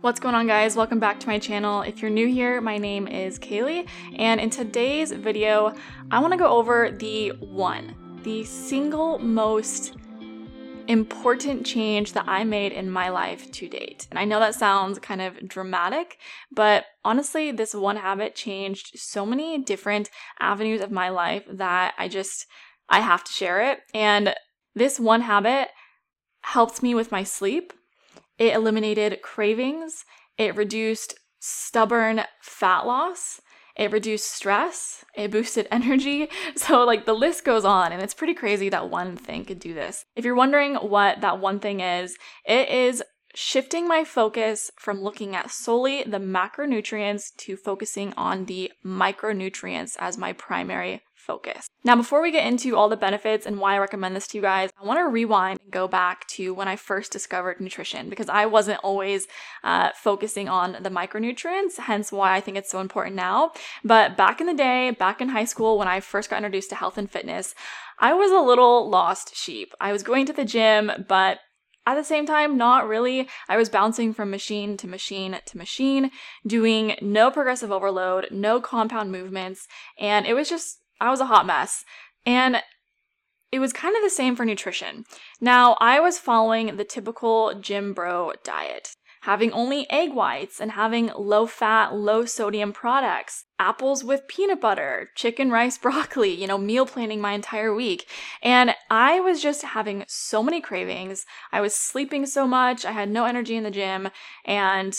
What's going on, guys? Welcome back to my channel. If you're new here, my name is Kaylee, and in today's video, I want to go over the one, the single most important change that I made in my life to date. And I know that sounds kind of dramatic, but honestly, this one habit changed so many different avenues of my life that I just, I have to share it. And this one habit helped me with my sleep it eliminated cravings, it reduced stubborn fat loss, it reduced stress, it boosted energy. So, like, the list goes on, and it's pretty crazy that one thing could do this. If you're wondering what that one thing is, it is shifting my focus from looking at solely the macronutrients to focusing on the micronutrients as my primary focus. Now, before we get into all the benefits and why I recommend this to you guys, I want to rewind and go back to when I first discovered nutrition because I wasn't always uh, focusing on the micronutrients, hence why I think it's so important now. But back in the day, back in high school, when I first got introduced to health and fitness, I was a little lost sheep. I was going to the gym, but at the same time, not really. I was bouncing from machine to machine to machine, doing no progressive overload, no compound movements, and it was just I was a hot mess. And it was kind of the same for nutrition. Now, I was following the typical gym bro diet, having only egg whites and having low fat, low sodium products, apples with peanut butter, chicken, rice, broccoli, you know, meal planning my entire week. And I was just having so many cravings. I was sleeping so much. I had no energy in the gym. And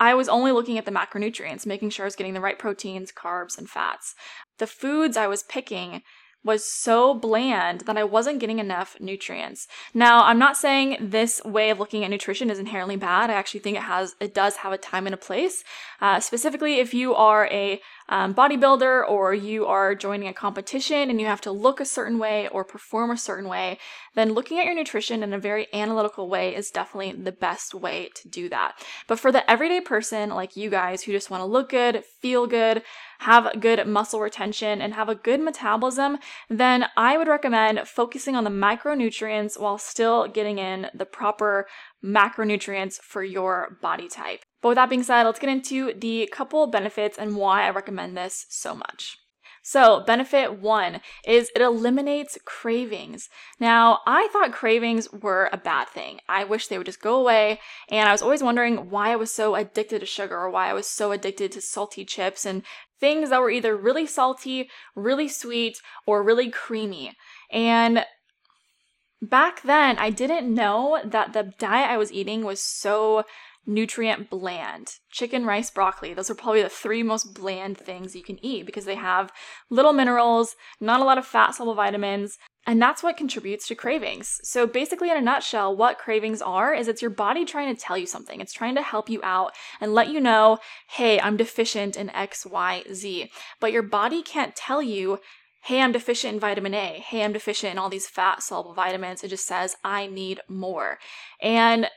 I was only looking at the macronutrients, making sure I was getting the right proteins, carbs, and fats. The foods I was picking was so bland that I wasn't getting enough nutrients. Now, I'm not saying this way of looking at nutrition is inherently bad. I actually think it has, it does have a time and a place. Uh, specifically, if you are a um, bodybuilder or you are joining a competition and you have to look a certain way or perform a certain way, then looking at your nutrition in a very analytical way is definitely the best way to do that. But for the everyday person like you guys who just want to look good, feel good, have good muscle retention, and have a good metabolism, then I would recommend focusing on the micronutrients while still getting in the proper macronutrients for your body type. But with that being said, let's get into the couple benefits and why I recommend this so much. So, benefit one is it eliminates cravings. Now, I thought cravings were a bad thing. I wish they would just go away. And I was always wondering why I was so addicted to sugar or why I was so addicted to salty chips and things that were either really salty, really sweet, or really creamy. And back then, I didn't know that the diet I was eating was so nutrient bland. Chicken, rice, broccoli, those are probably the three most bland things you can eat because they have little minerals, not a lot of fat soluble vitamins, and that's what contributes to cravings. So, basically, in a nutshell, what cravings are is it's your body trying to tell you something. It's trying to help you out and let you know, hey, I'm deficient in X, Y, Z. But your body can't tell you, hey, I'm deficient in vitamin A. Hey, I'm deficient in all these fat soluble vitamins. It just says, I need more. And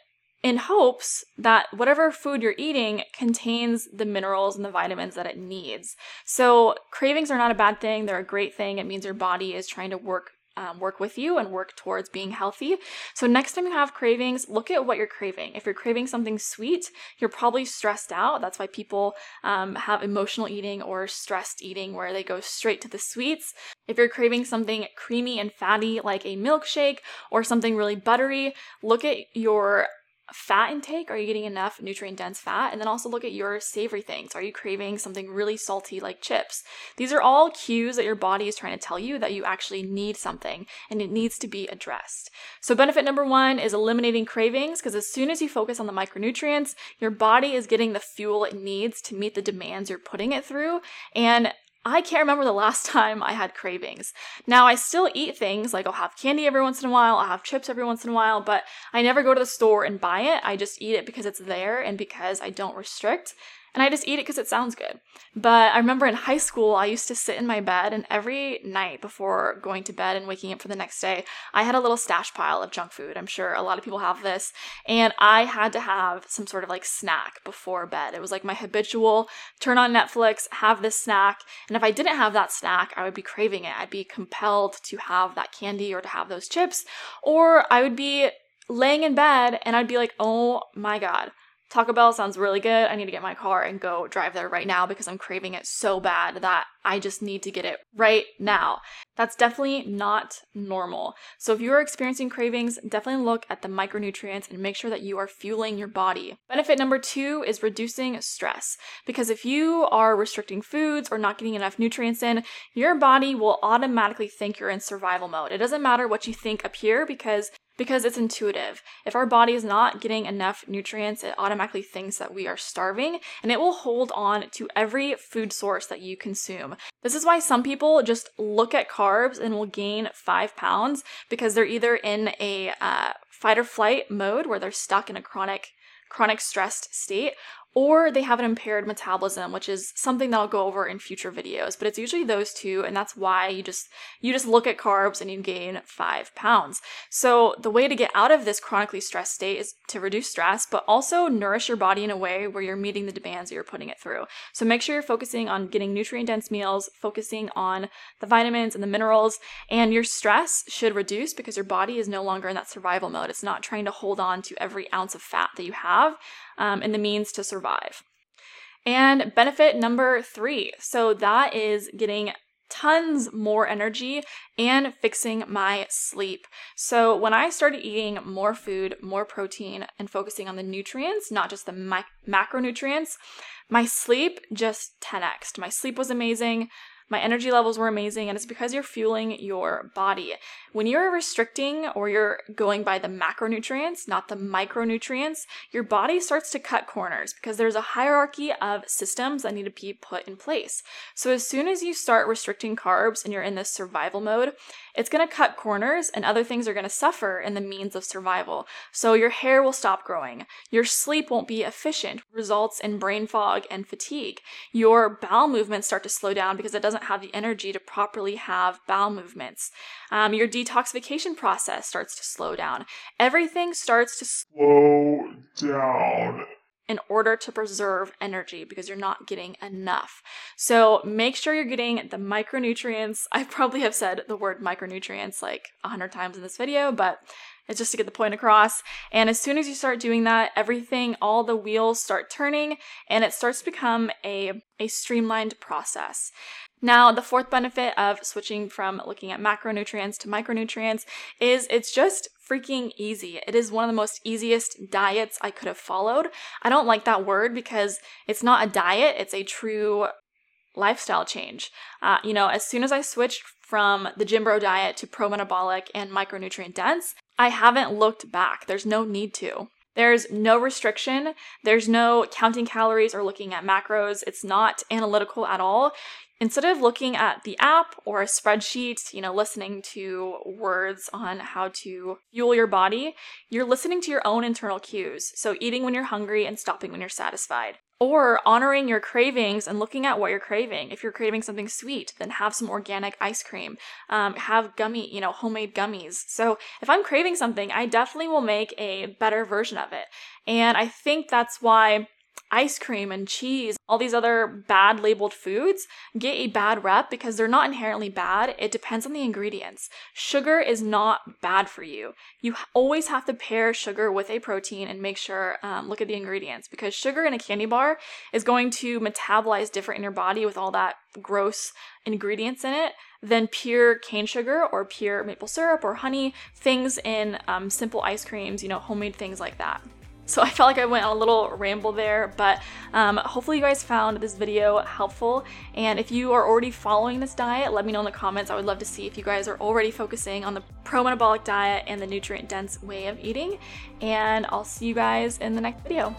in hopes that whatever food you're eating contains the minerals and the vitamins that it needs. So, cravings are not a bad thing, they're a great thing. It means your body is trying to work um, work with you and work towards being healthy. So, next time you have cravings, look at what you're craving. If you're craving something sweet, you're probably stressed out. That's why people um, have emotional eating or stressed eating, where they go straight to the sweets. If you're craving something creamy and fatty, like a milkshake or something really buttery, look at your fat intake? Are you getting enough nutrient dense fat? And then also look at your savory things. Are you craving something really salty like chips? These are all cues that your body is trying to tell you that you actually need something and it needs to be addressed. So, benefit number one is eliminating cravings because as soon as you focus on the micronutrients, your body is getting the fuel it needs to meet the demands you're putting it through. And I can't remember the last time I had cravings. Now, I still eat things like I'll have candy every once in a while, I'll have chips every once in a while, but I never go to the store and buy it. I just eat it because it's there and because I don't restrict and I just eat it because it sounds good. But I remember in high school, I used to sit in my bed, and every night before going to bed and waking up for the next day, I had a little stash pile of junk food. I'm sure a lot of people have this. And I had to have some sort of like snack before bed. It was like my habitual turn on Netflix, have this snack. And if I didn't have that snack, I would be craving it. I'd be compelled to have that candy or to have those chips, or I would be laying in bed and I'd be like, oh my God Taco Bell sounds really good. I need to get my car and go drive there right now because I'm craving it so bad that I just need to get it right now. That's definitely not normal. So if you are experiencing cravings, definitely look at the micronutrients and make sure that you are fueling your body. Benefit number two is reducing stress because if you are restricting foods or not getting enough nutrients in, your body will automatically think you're in survival mode. It doesn't matter what you think up here because because it's intuitive. If our body is not getting enough nutrients, it automatically thinks that we are starving and it will hold on to every food source that you consume. This is why some people just look at carbs and will gain five pounds because they're either in a uh, fight or flight mode where they're stuck in a chronic chronic stressed state or they have an impaired metabolism which is something that I'll go over in future videos but it's usually those two and that's why you just you just look at carbs and you gain 5 pounds so the way to get out of this chronically stressed state is to reduce stress but also nourish your body in a way where you're meeting the demands that you're putting it through so make sure you're focusing on getting nutrient dense meals focusing on the vitamins and the minerals and your stress should reduce because your body is no longer in that survival mode it's not trying to hold on to every ounce of fat that you have um, and the means to survive. And benefit number three so that is getting tons more energy and fixing my sleep. So, when I started eating more food, more protein, and focusing on the nutrients, not just the macronutrients, my sleep just 10x. My sleep was amazing. My energy levels were amazing, and it's because you're fueling your body. When you're restricting or you're going by the macronutrients, not the micronutrients, your body starts to cut corners because there's a hierarchy of systems that need to be put in place. So, as soon as you start restricting carbs and you're in this survival mode, it's going to cut corners and other things are going to suffer in the means of survival. So your hair will stop growing. Your sleep won't be efficient, results in brain fog and fatigue. Your bowel movements start to slow down because it doesn't have the energy to properly have bowel movements. Um, your detoxification process starts to slow down. Everything starts to slow down in order to preserve energy because you're not getting enough. So make sure you're getting the micronutrients. I probably have said the word micronutrients like a hundred times in this video, but it's just to get the point across. And as soon as you start doing that, everything, all the wheels start turning and it starts to become a, a streamlined process. Now, the fourth benefit of switching from looking at macronutrients to micronutrients is it's just freaking easy. It is one of the most easiest diets I could have followed. I don't like that word because it's not a diet, it's a true lifestyle change. Uh, you know, as soon as I switched from the Gym Bro diet to pro metabolic and micronutrient dense, I haven't looked back. There's no need to. There's no restriction. There's no counting calories or looking at macros. It's not analytical at all. Instead of looking at the app or a spreadsheet, you know, listening to words on how to fuel your body, you're listening to your own internal cues. So, eating when you're hungry and stopping when you're satisfied. Or honoring your cravings and looking at what you're craving. If you're craving something sweet, then have some organic ice cream. Um, have gummy, you know, homemade gummies. So if I'm craving something, I definitely will make a better version of it. And I think that's why ice cream and cheese, all these other bad labeled foods get a bad rep because they're not inherently bad. It depends on the ingredients. Sugar is not bad for you. You always have to pair sugar with a protein and make sure, um, look at the ingredients because sugar in a candy bar is going to metabolize different in your body with all that gross ingredients in it than pure cane sugar or pure maple syrup or honey, things in um, simple ice creams, you know, homemade things like that. So I felt like I went on a little ramble there, but um, hopefully you guys found this video helpful. And if you are already following this diet, let me know in the comments. I would love to see if you guys are already focusing on the pro-metabolic diet and the nutrient-dense way of eating. And I'll see you guys in the next video.